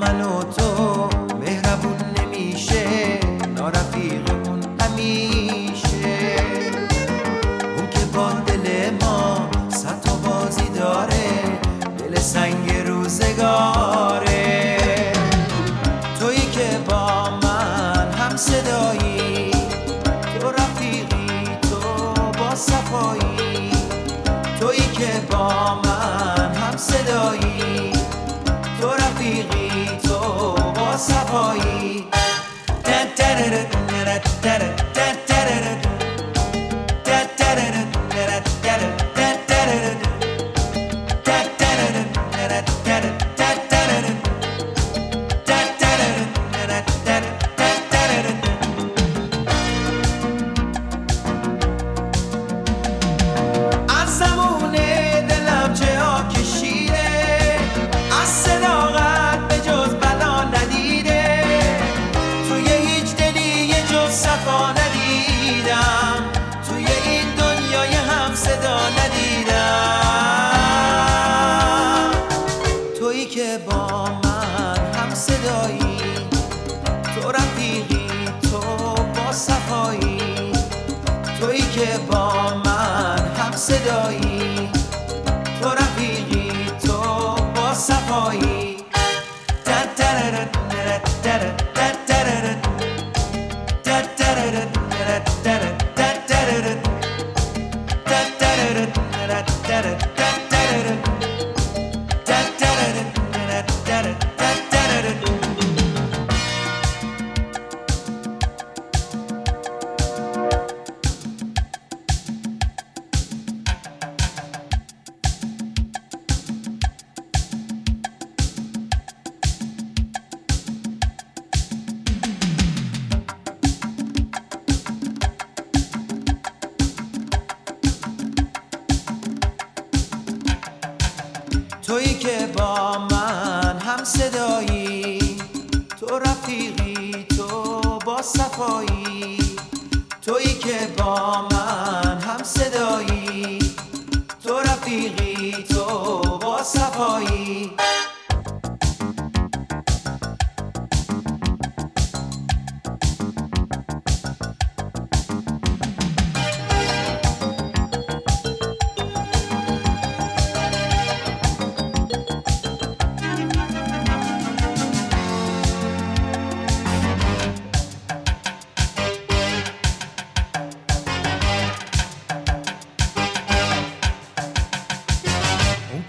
منو تو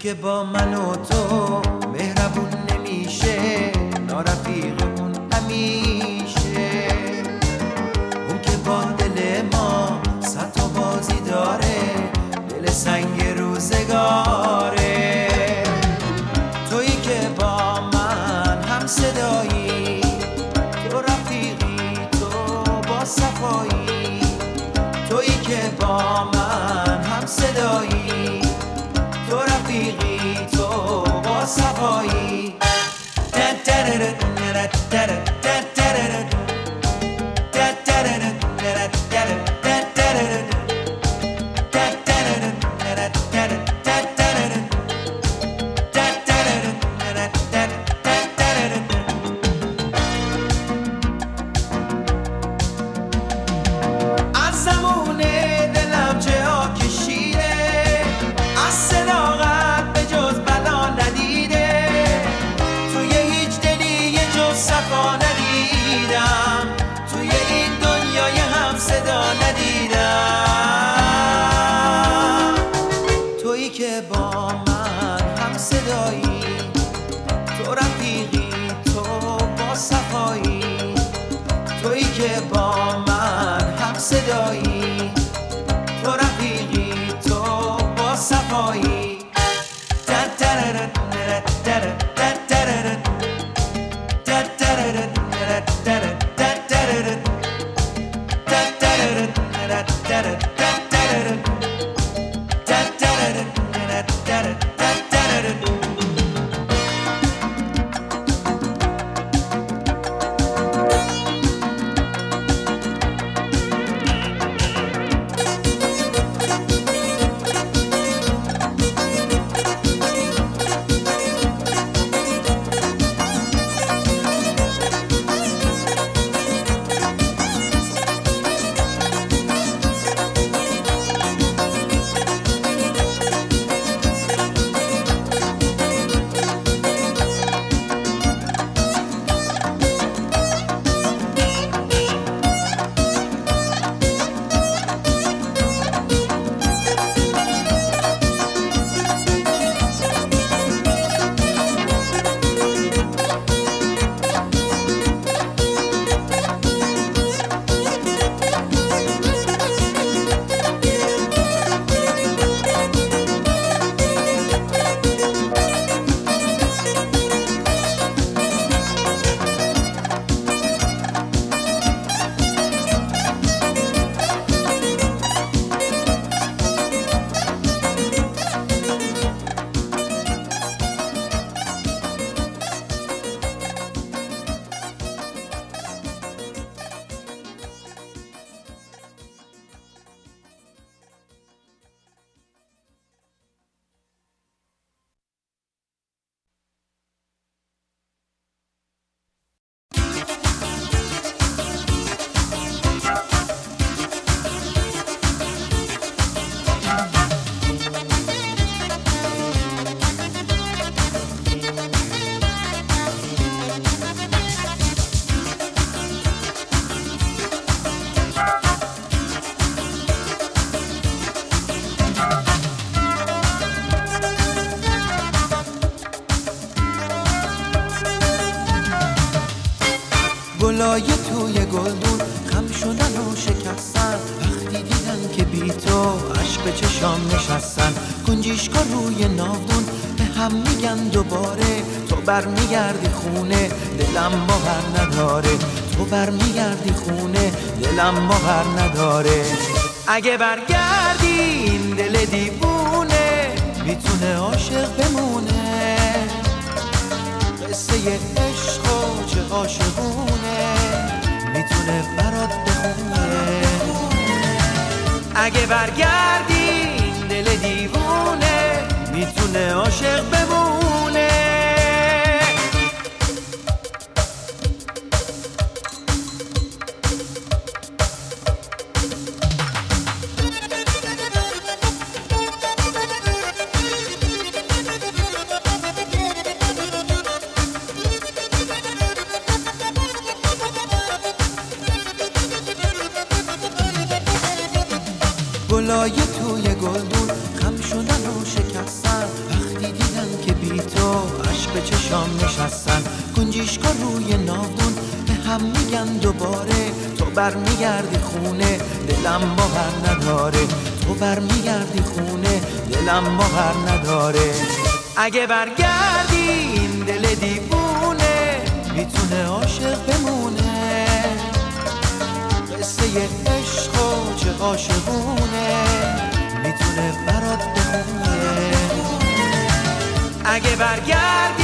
که با من و تو مهربون نمیشه نارفیق برمیگردی خونه دلم باور نداره. اگه برگردی این دل دیوونه می‌تونه عاشق بمونه. قصه عشق و چه عاشقونه می‌تونه برات بخونه. اگه برگردی این دل دیوونه می‌تونه عاشق بمونه. اگه برگردی این دل دیوونه می‌تونه عاشق بمونه. قصه عشق و چه عاشقونه می‌تونه برات بخونه. اگه برگردی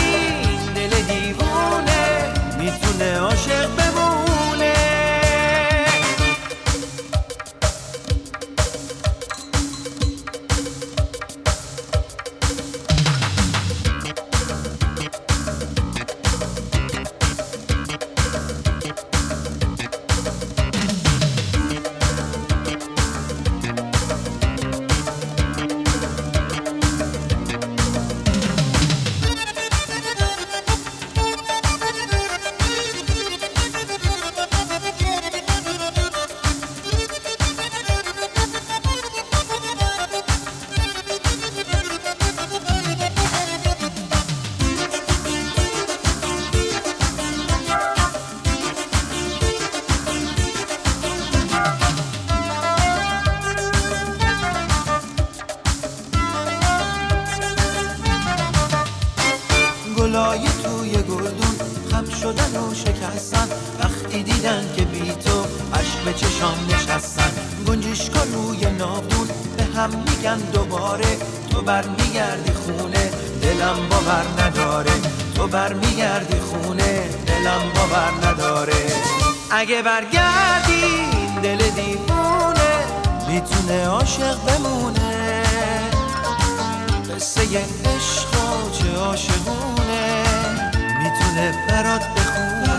برات بخونه.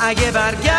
اگه برگرد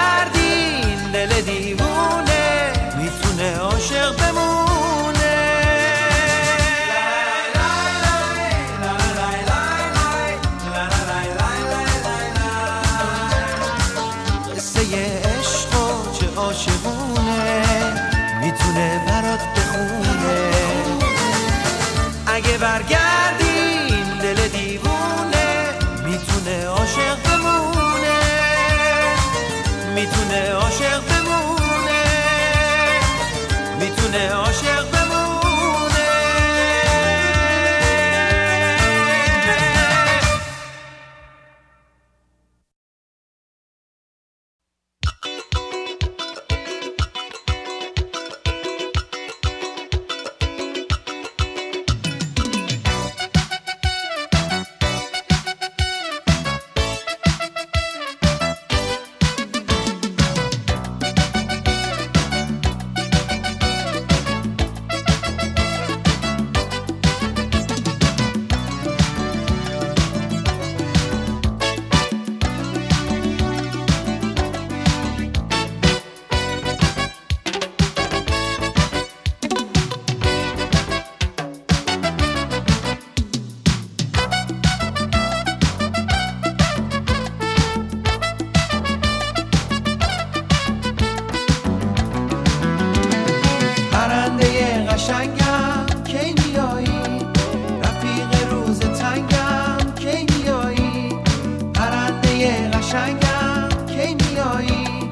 قشنگم کی میایی؟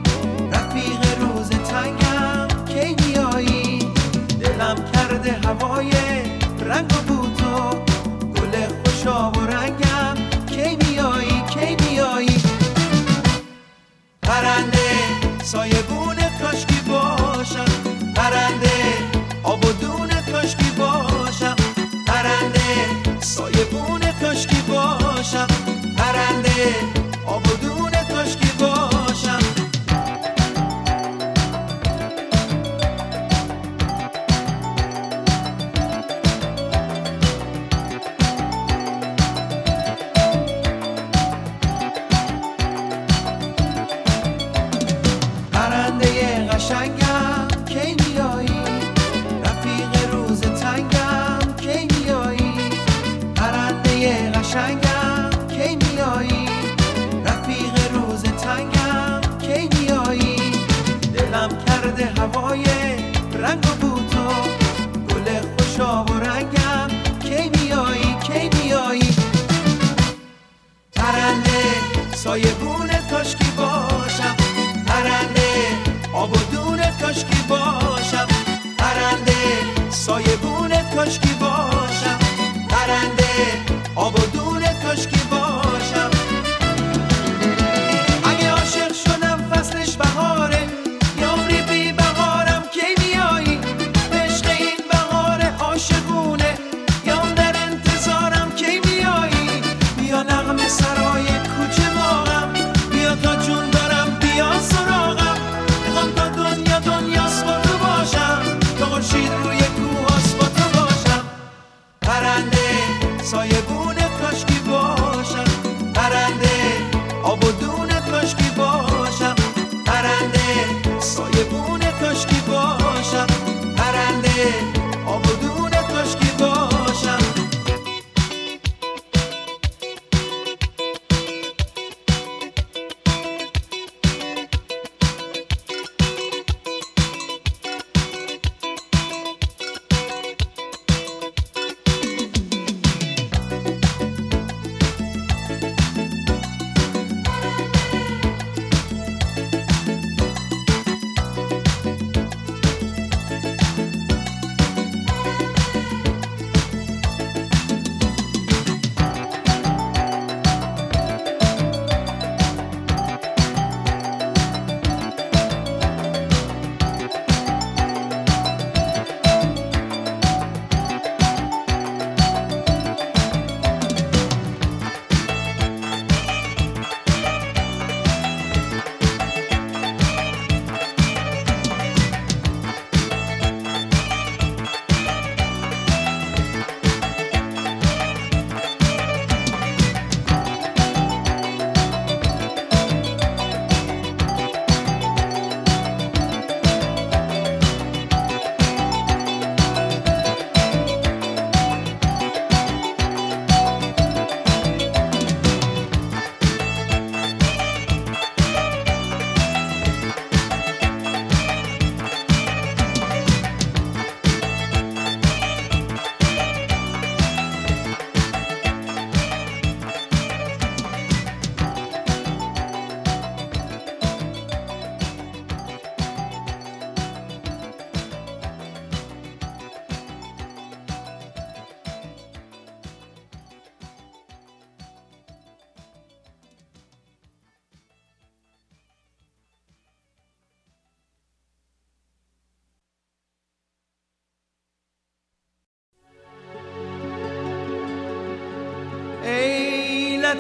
رفیق روز تنگم کی میایی؟ دلم کرده هوای رنگ و بوتو گل خوشاب و رنگم. کی میایی؟ کی میایی؟ پرنده سایه گونه کاشکی باشم؟ پرنده آب و کاشکی باشم؟ پرنده سایه گونه کاشکی باشم؟ پرنده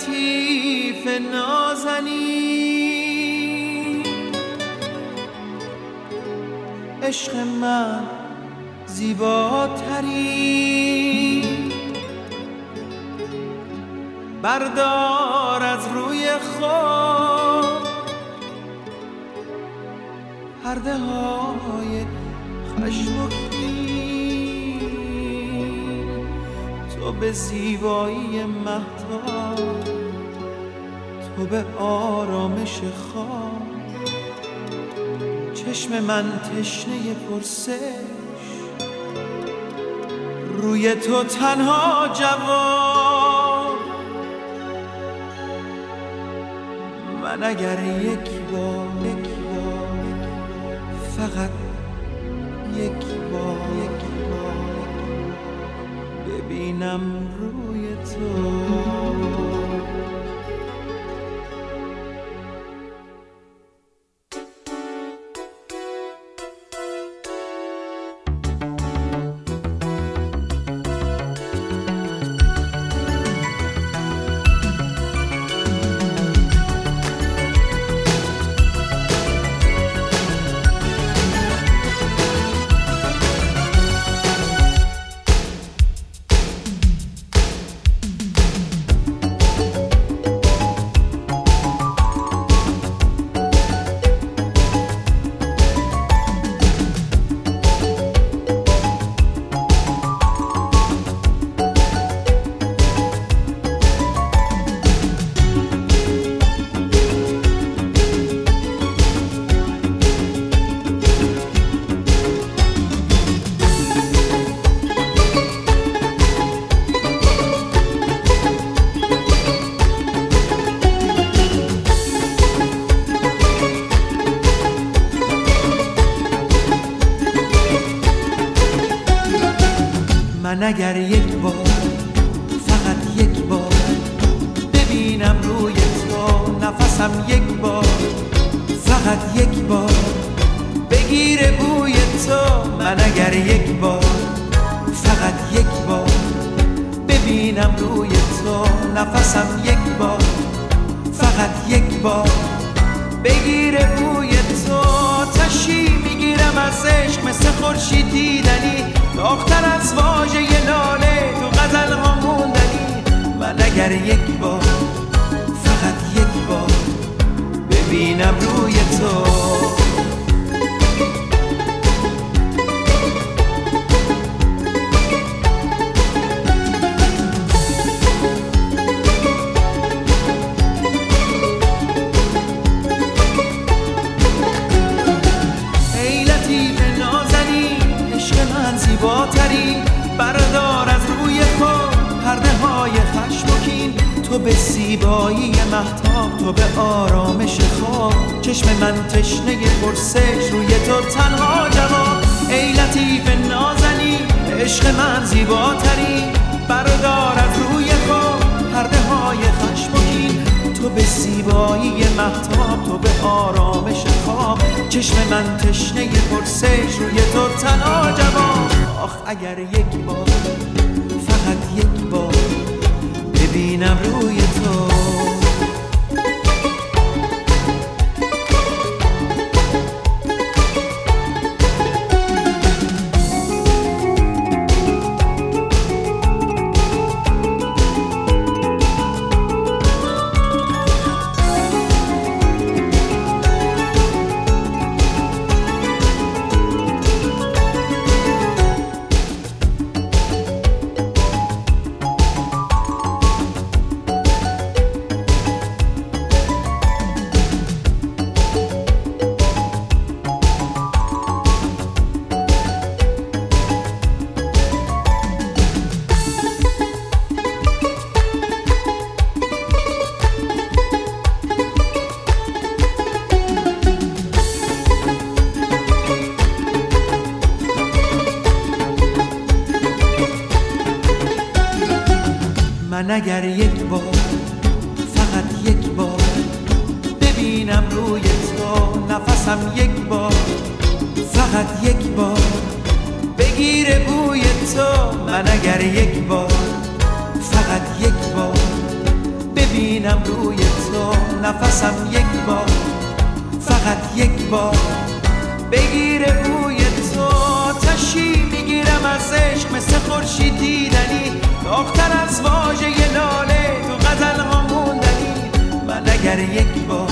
لطیف نازنی عشق من زیباتری. بردار از روی خود پرده های به زیبایی مهتاب تو به آرامش خواب. چشم من تشنه پرسش روی تو تنها جواب. من اگر یک بار فقط ببینم روی تو. من اگر یک من زیباتری بردار از روی خود پرده های خشم تو به زیبایی محتاب تو به آرامش خواب. چشم من تشنه پرسش روی تو تنها جواب. آخ اگر یک بار فقط یک بار ببینم روی تو. من اگر یک بار فقط یک بار. ببینم روی تو نفسم یک بار. فقط یک بار. بگیره بوی تو من اگر یک بار. فقط یک بار. ببینم نفسم یک بار. فقط یک بار. بگیره بوی تو تشی می‌گیرم از عشق مثل خورشید دیدنی داختر از واژه لاله تو غزل ها موندنی. من اگر یک بار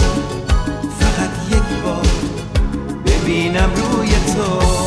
فقط یک بار ببینم روی تو.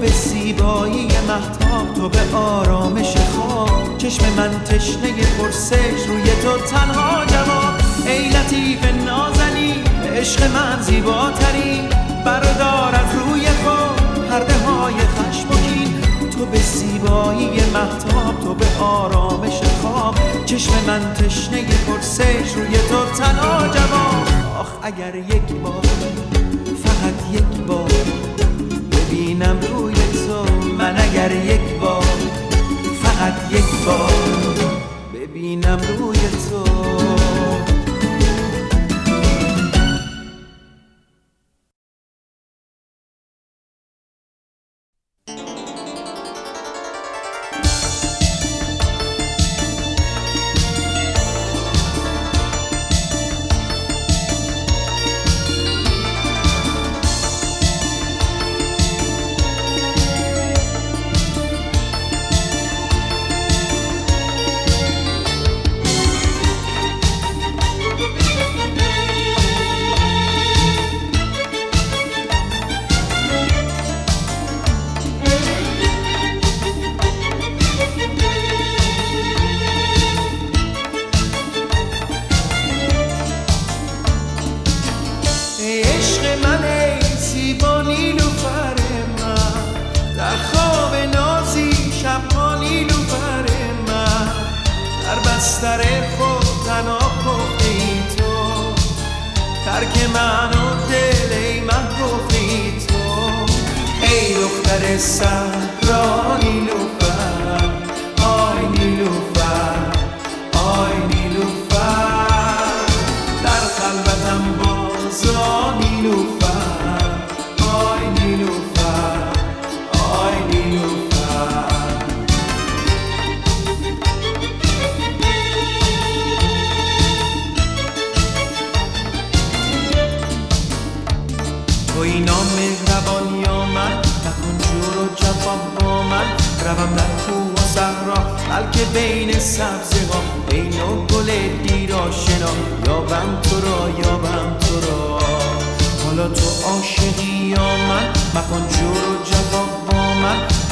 به زیبایی محتاب تو به آرامش خواب. چشم من تشنه پرسش روی تو تنها جواب. ای لطیف نازنین عشق من زیباترین بردار از روی خود پرده های خشم و کین. تو به زیبایی محتاب تو به آرامش خواب. چشم من تشنه پرسش روی تو تنها جواب. آخ اگر یک بار فقط یک بار ببینم من اگر یک بار فقط یک بار. ببینم روی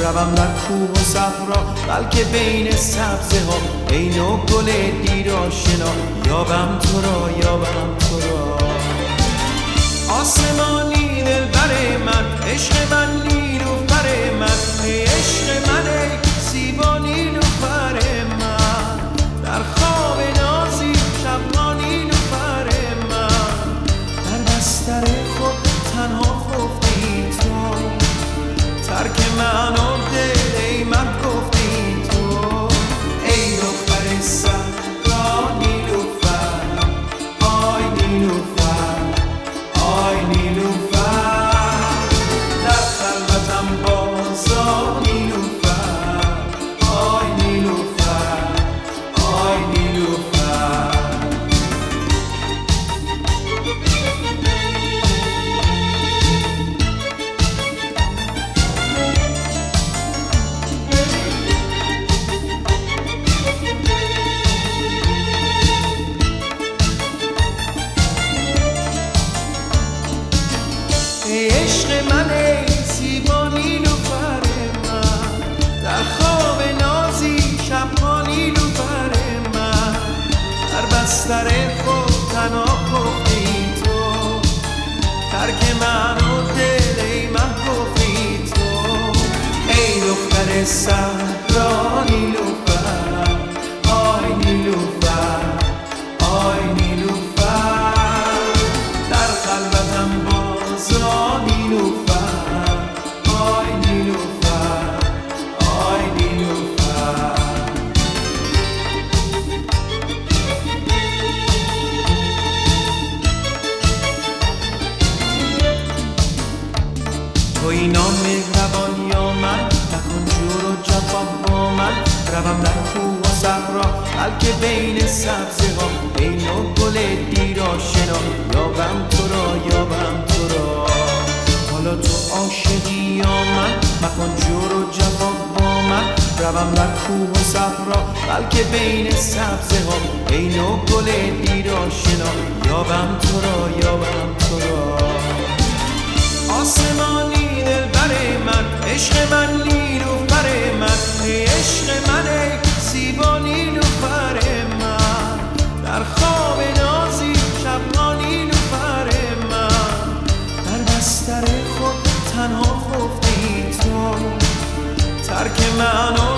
روم در کوه و صحرا بلکه بین سبزه ها بین و گل دیر آشنا. یابم تو را یابم تو را. آسمانی دل بر من عشق من نیلو بر من. ای عشق من ای زیبا نیلو بر من. در خواب نازی شبها نیلو بر من. در بستر خود تنها خفتی تو. ترک من بلکه بین سبزه ها عین و گل دیر آشنا یابم تو را یابم تو را. آسمانی دل بر من عشق من نیرو بر من عشق من زیبا نیلو بر من. در خواب نازی شب نیلو بر من. در بستر خود تنها خفتی تو. ترک من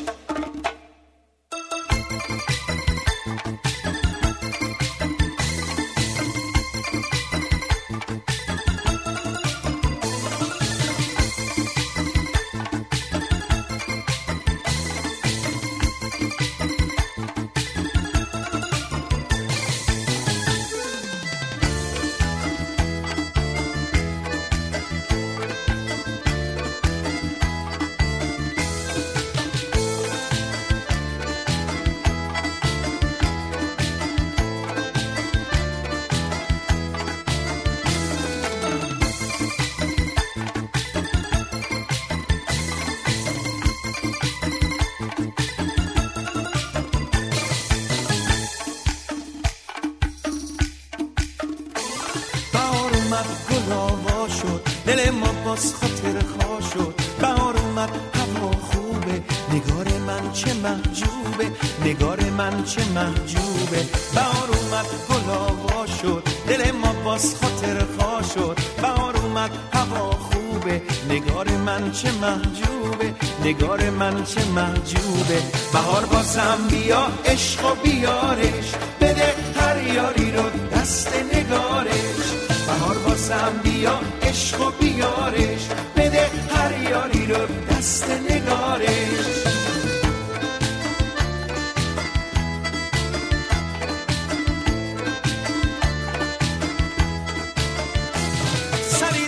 محجوبه. نگار من چه محجوبه. بهار بازم بیا عشق و بیارش. بده هر یاری رو دست نگارش. بهار بازم بیا عشق و بیارش. بده هر یاری رو دست نگارش. سری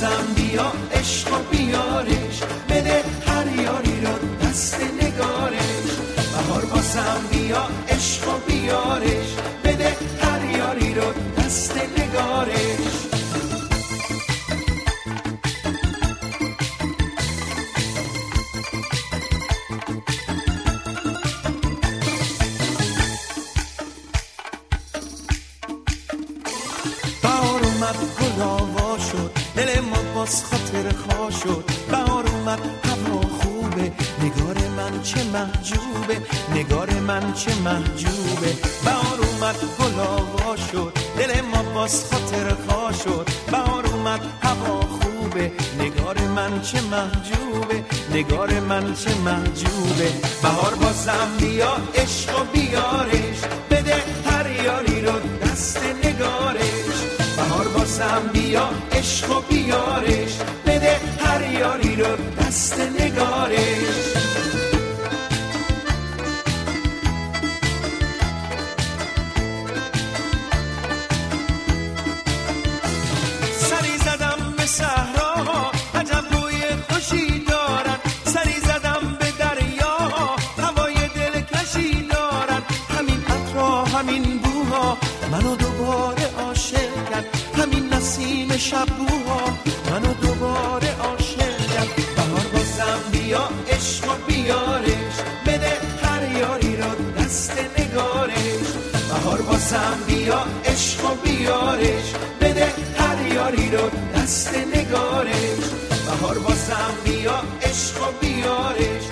بازم بیا عشق بیارش. بده هر یاری رو دست نگارش. بهار بازم بیا باز خاطر خوا شد. بهار اومد هوا خوبه. نگار من چه محجوبه. نگار من چه محجوبه. بهار اومد گل شد. دل ما باز خاطر خوا شد. بهار اومد هوا خوبه. نگار من چه محجوبه. نگار من چه محجوبه. بهار بازم بیا عشق و بیارش. بده هر یاری رو دست نگارش. بهار بازم بیا عشق و بیارش. بده هر یاری رو دست نگارش. نسیم شبوها منو دوباره عاشق کرد بهار بازم بیا عشق و بیارش. بده هر یاری رو دست نگارش. بهار بازم بیا عشق و بیارش. بده هر یاری رو دست نگارش. بهار بازم بیا عشق و بیارش.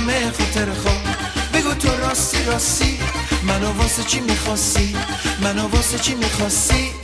همه خاطر خو. بگو تو راستی راستی منو واسه چی می‌خواستی؟ منو واسه چی می‌خواستی؟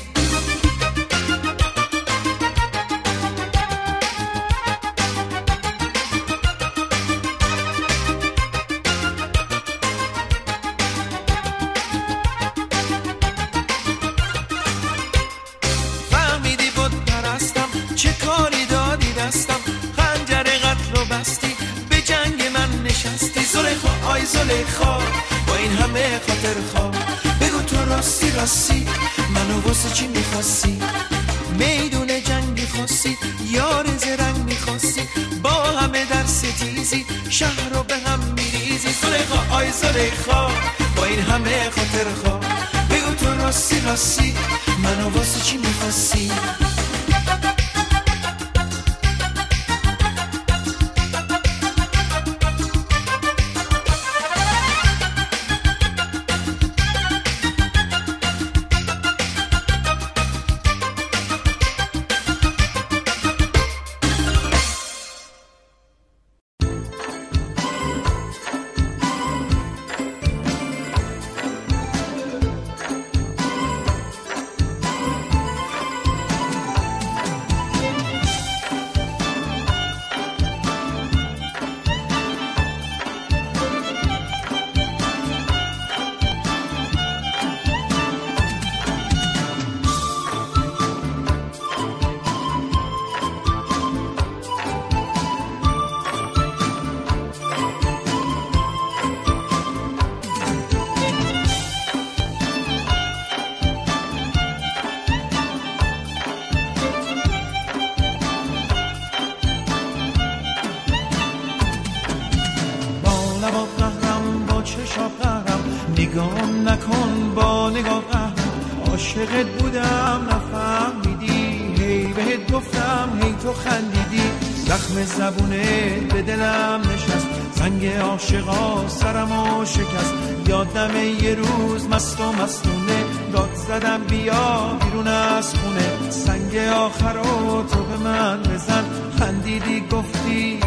عاشقت بودم نفهمیدی. هی بهت گفتم هی تو خندیدی. زخم زبونه به دلم نشست. سنگ عاشقا سرمو شکست. یادم یه روز مست و مستونه داد زدم بیا بیرون از خونه. سنگ آخر رو تو به من بزن. خندیدی گفتی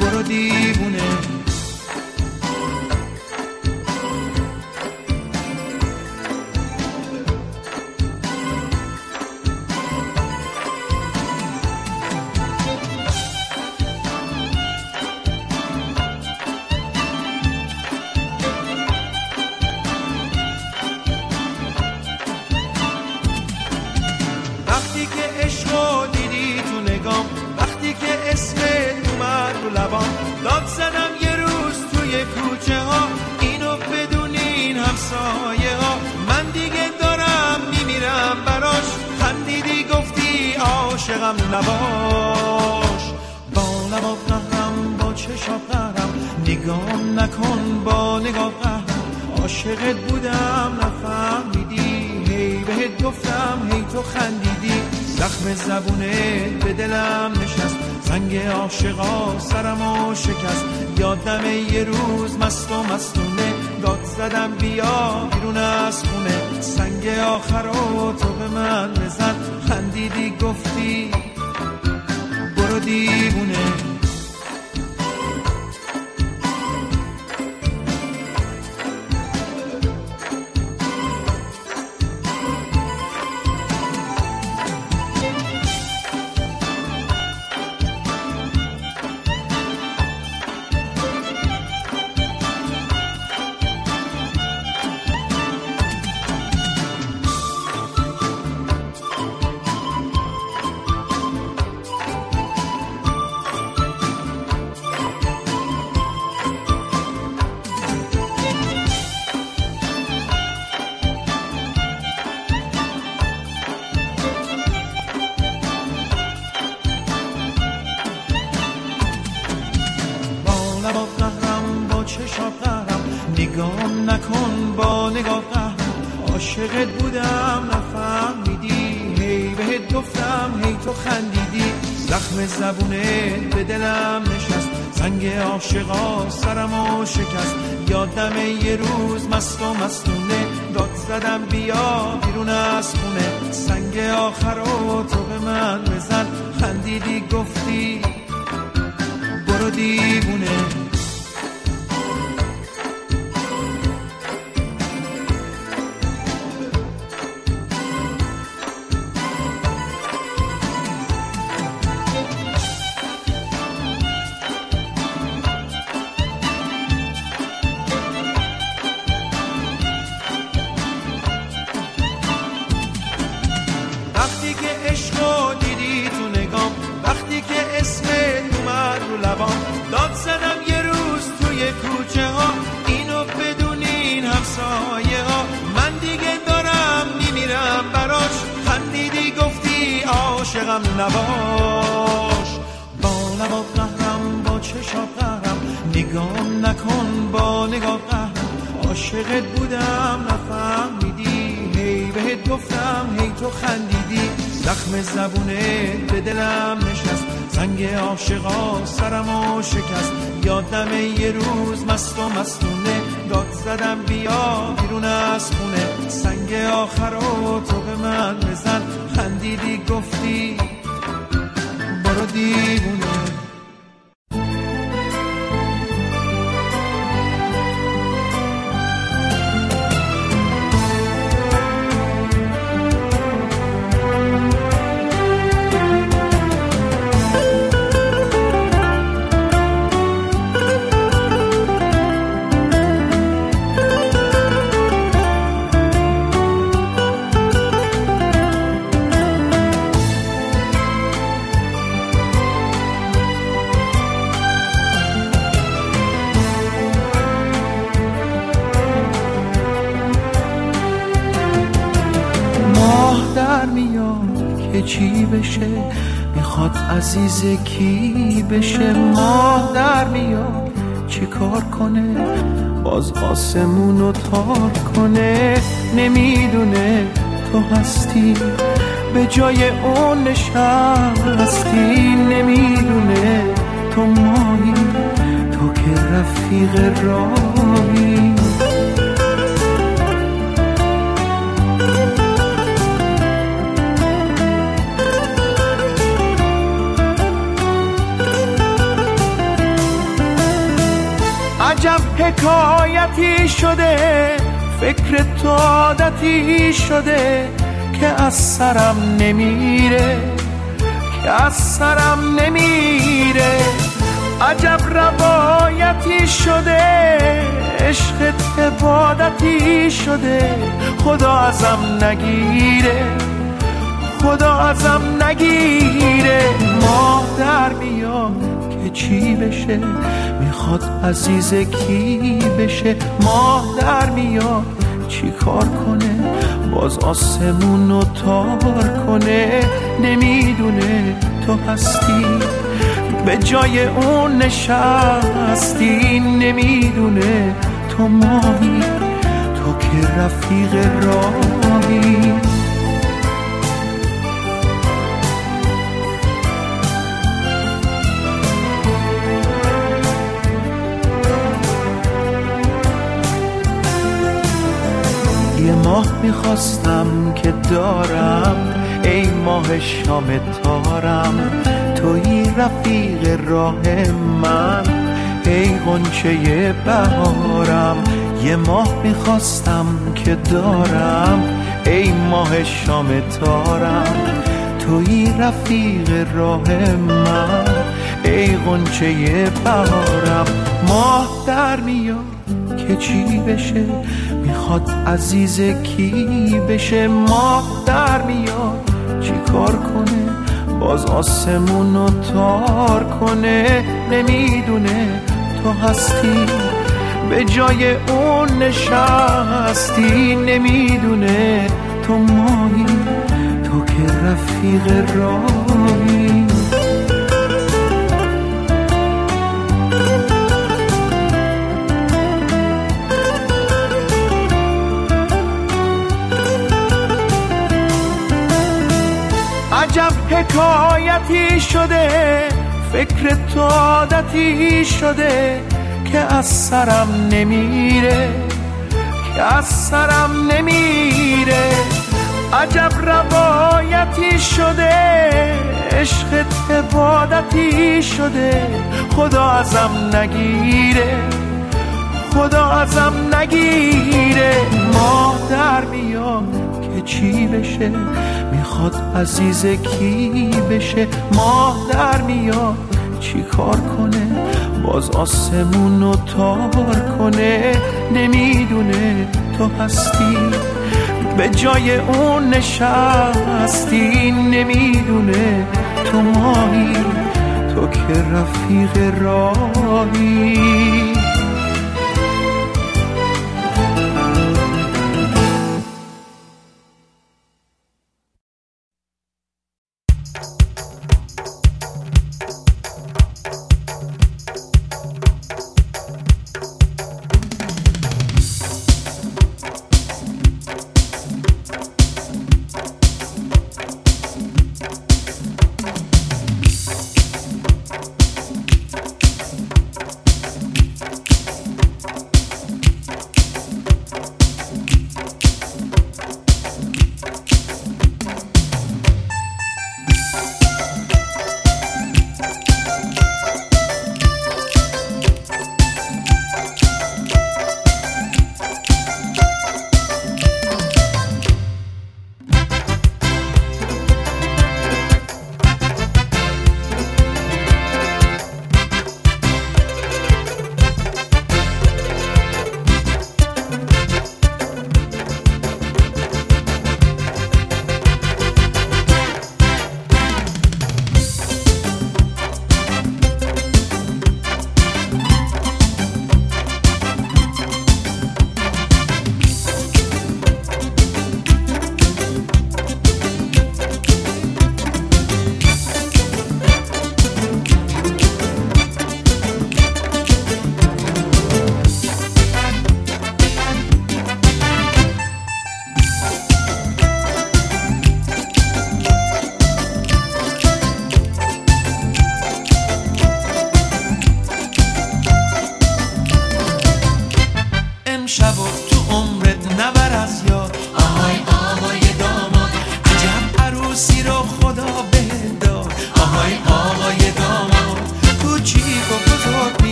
برو دیوونه. از خونه سنگ آخر و تو به من لذت خندیدی گفتی برو دیوونه. نباش. با لبا قهرم با چشا قهرم. نگام نکن با نگاه قهرم. عاشقت بودم نفهمیدی هی بهت گفتم هی تو خندیدی. زخم زبونه به دلم نشست. زنگ عاشقا سرم و شکست. یادم یه روز مست و مستونه. داد زدم بیا بیرون از خونه. سنگ آخر رو تو به من بزن. خندیدی گفتی برو عزیز کی بشه ماه در میاد. چی کار کنه؟ باز آسمون رو تار کنه. نمی‌دونه تو هستی. به جای اون نشستی نمی‌دونه تو ماهی. تو که رفیق راهی. حکایتی شده فکر تو عادتی شده که از سرم نمیره که از سرم نمیره. عجب روایتی شده عشق عبادتی شده. خدا ازم نگیره خدا ازم نگیره. ماه در میاد که چی بشه؟ می‌خواد عزیز کی بشه؟ ماه در میاد. چی کار کنه؟ باز آسمون رو تار کنه. نمی‌دونه تو هستی. به جای اون نشستی. نمی‌دونه تو ماهی. تو که رفیق راهی. ماه می‌خواستم که دارم. ای ماه شام تارم توی رفیق راه من. ای غنچه بهارم یه ماه می‌خواستم که دارم. ای ماه شام تارم توی رفیق راه من. ای غنچه بهارم ماه در میاد که چی بشه؟ می‌خواد عزیز کی بشه؟ ماه در میاد چی کار کنه؟ باز آسمون رو تار کنه نمی‌دونه تو هستی؟ به جای اون نشستی نمی‌دونه تو ماهی؟ تو که رفیق راهی؟ حکایتی شده فکر تو عادتی شده که از سرم نمیره که از سرم نمیره. عجب روایتی شده عشق عبادتی شده. خدا ازم نگیره خدا ازم نگیره. ما در میاد که چی بشه؟ می‌خواد عزیز کی بشه؟ ماه در میاد. چی کار کنه؟ باز آسمون رو تار کنه. نمی‌دونه تو هستی. به جای اون نشستی. نمی‌دونه تو مایی تو که رفیق راهی.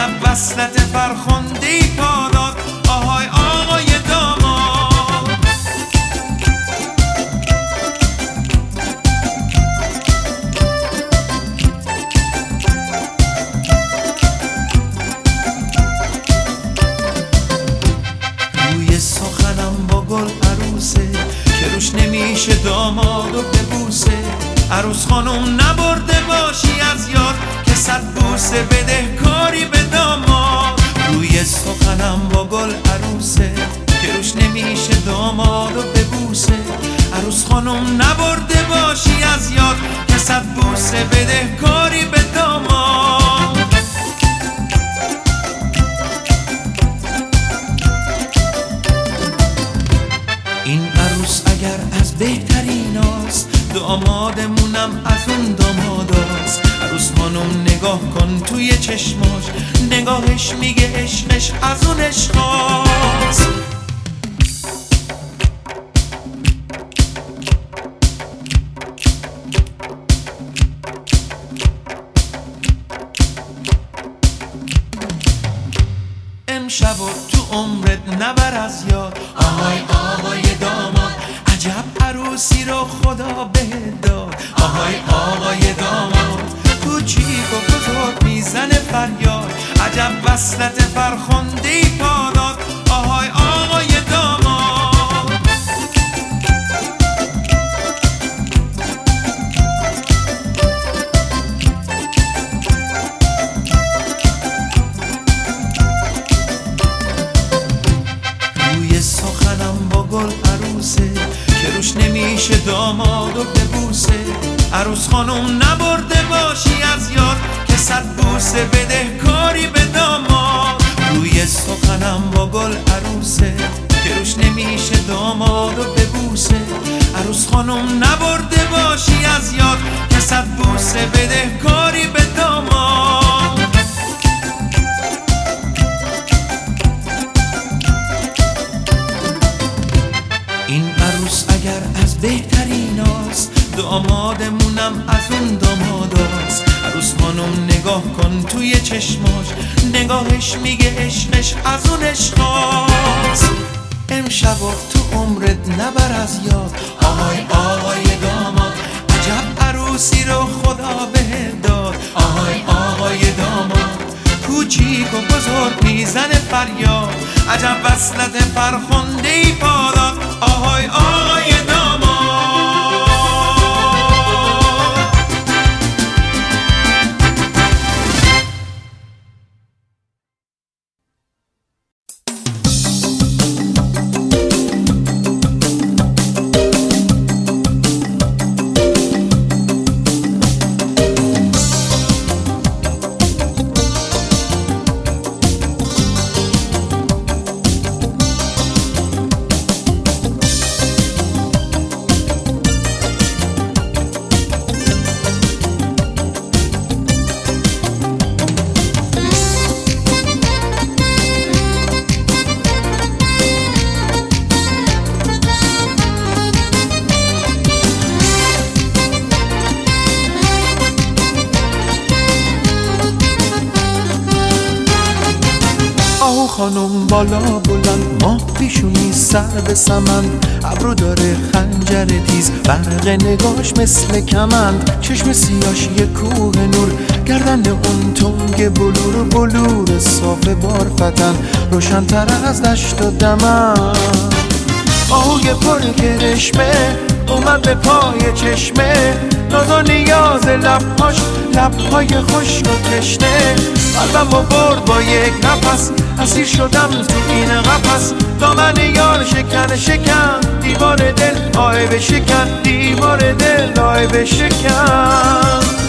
شب وصلت فرخوندی پادا داماد و ببوسه عروس خانم نبرده باشی از یاد که صد بوسه بده کاری به داماد. روی سخنم با گل عروسه که روش نمیشه داماد و ببوسه عروس خانم نبرده باشی از یاد که صد بوسه بده کاری به داماد. دامادمونم از اون داماداست عروس خانم نگاه کن توی چشماش. نگاهش میگه عشقش از اون عشقاست امشب تو عمرت نبر از یاد. آهای آقای داماد عجب عروسی رو خدا به داد. آهای آقای داماد کوچیک و بزرگ میزن فریاد. عجب وصلت فرخنده ای پاداد آهای آهای داماد. خانم بالا بلند. ماه پیشونی سر به سمن. ابرو داره خنجر تیز. برق نگاش مثل کمند. چشم سیاش یه کوه نور. گردن اون تنگ بلور بلور صاف بارفتن روشنتر از دشت و دمن. آهوی پر کرشمه. اومد به پای چشمه. ناز و نیاز لبهاش. لبهای خشک و تشنه. قلبم و برد با یک نفس. اسیر شدم تو این قفس. دامن یار شکن شکن. دیوار دل آه بشکن دیوار دل آه بشکن چشمای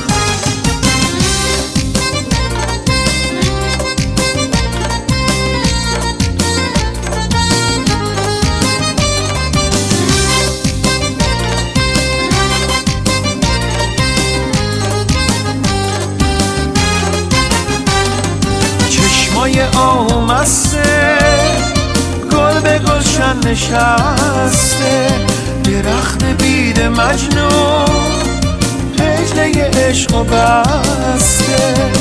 آمسته گل به گلشن نشسته. درخت بید مجنون. هجله عشق و بسته.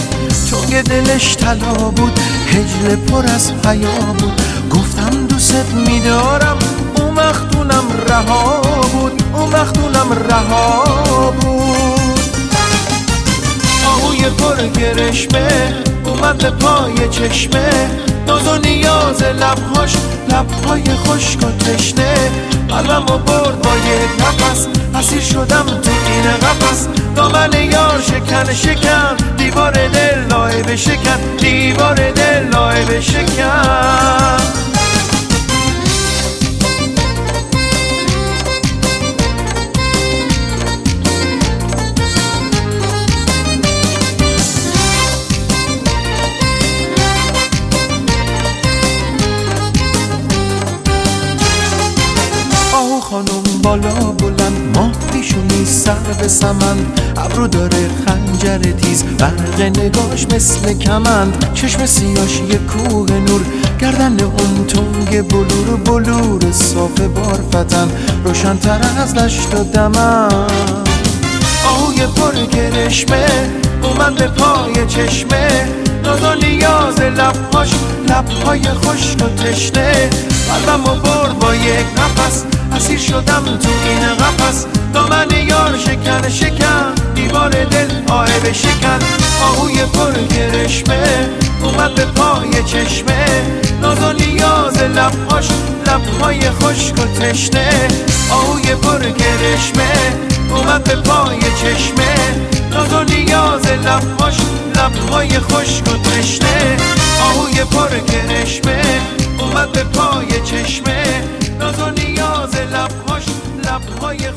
چون دلش طلا بود هجله پر از حیا بود. گفتم دوست میدارم اون وقتونم رها بود. اون وقتونم رها بود. آهوی پر گرشمه اومد به پای چشمه. ناز و نیاز لبهاش لبهای خشک و تشنه. قلبم و برد با یک نفس اسیر شدم تو این قفس. دامن یار شکن شکن. دیوار دل لای بشکن دیوار دل لای بشکن بالا بلند. ماه پیشونی سر به سمن ابرو داره خنجر تیز. برق نگاش مثل کمند. چشم سیاش یه کوه نور. گردن اون تنگ بلور بلور صاف بارفتن روشنتر از دشت و دمن. آهوی پر کرشمه اومد به پای چشمه. ناز و نیاز لبهاش. لبهای خشک و تشنه. قلبم و برد با یک نفس. اسیر شدم تو این قفس. دامن یار شکن شکن. دیوار دل آه بشکن آهوی پر کرشمه اومد به پای چشمه. ناز و نیاز لبهاش لبهای خشک و تشنه. آهوی پر کرشمه اومد به پای چشمه. ناز و نیاز لبهاش لبهای خشک و تشنه. آهوی پر کرشمه اومد به پای چشمه. لبهاش لبهای